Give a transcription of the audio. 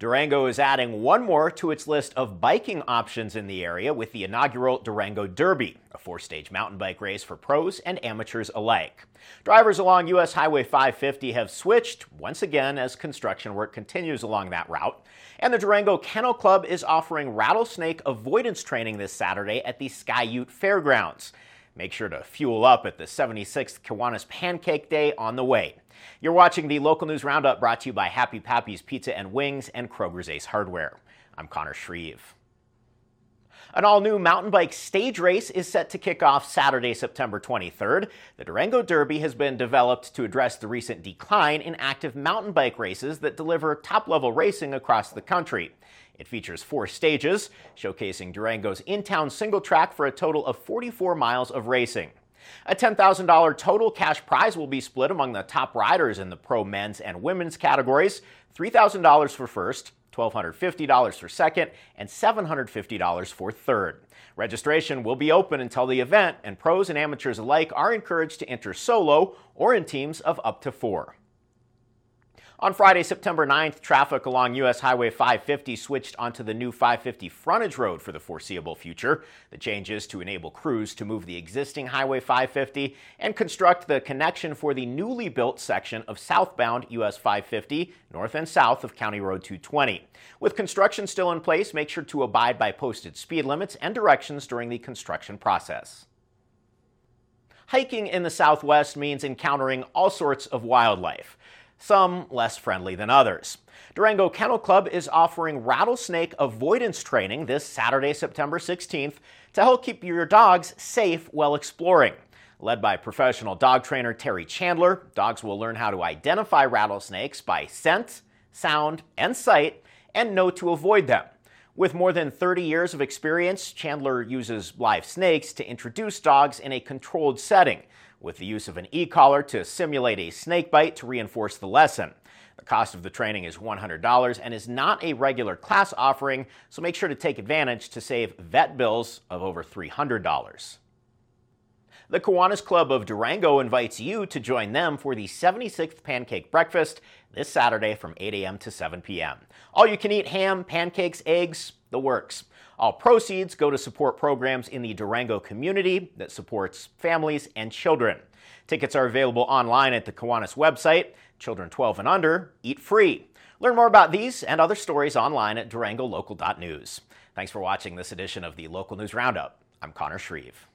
Durango is adding one more to its list of biking options in the area with the inaugural Durango Derby, a four stage mountain bike race for pros and amateurs alike. Drivers along U.S. Highway 550 have switched once again as construction work continues along that route. And the Durango Kennel Club is offering rattlesnake avoidance training this Saturday at the Sky Ute Fairgrounds. Make sure to fuel up at the 76th Kiwanis Pancake Day on the way. You're watching the local news roundup brought to you by Happy Pappy's Pizza and Wings and Kroeger's Ace Hardware. I'm Connor Shreve. An all new mountain bike stage race is set to kick off Saturday, September 23rd. The Durango Derby has been developed to address the recent decline in active mountain bike races that deliver top level racing across the country. It features four stages, showcasing Durango's in town single track for a total of 44 miles of racing. A $10,000 total cash prize will be split among the top riders in the pro men's and women's categories $3,000 for first, $1,250 for second, and $750 for third. Registration will be open until the event, and pros and amateurs alike are encouraged to enter solo or in teams of up to four. On Friday, September 9th, traffic along U.S. Highway 550 switched onto the new 550 frontage road for the foreseeable future. The change is to enable crews to move the existing Highway 550 and construct the connection for the newly built section of southbound U.S. 550 north and south of County Road 220. With construction still in place, make sure to abide by posted speed limits and directions during the construction process. Hiking in the Southwest means encountering all sorts of wildlife some less friendly than others. Durango Kennel Club is offering rattlesnake avoidance training this Saturday, September 16th, to help keep your dogs safe while exploring. Led by professional dog trainer Terry Chandler, dogs will learn how to identify rattlesnakes by scent, sound, and sight, and know to avoid them. With more than 30 years of experience, Chandler uses live snakes to introduce dogs in a controlled setting with the use of an e-collar to simulate a snake bite to reinforce the lesson. The cost of the training is $100 and is not a regular class offering, so make sure to take advantage to save vet bills of over $300. The Kiwanis Club of Durango invites you to join them for the 76th Pancake Breakfast this Saturday from 8 a.m. to 7 p.m. All you can eat ham, pancakes, eggs, the works. All proceeds go to support programs in the Durango community that supports families and children. Tickets are available online at the Kiwanis website. Children 12 and under eat free. Learn more about these and other stories online at durangolocal.news. Thanks for watching this edition of the Local News Roundup. I'm Connor Shreve.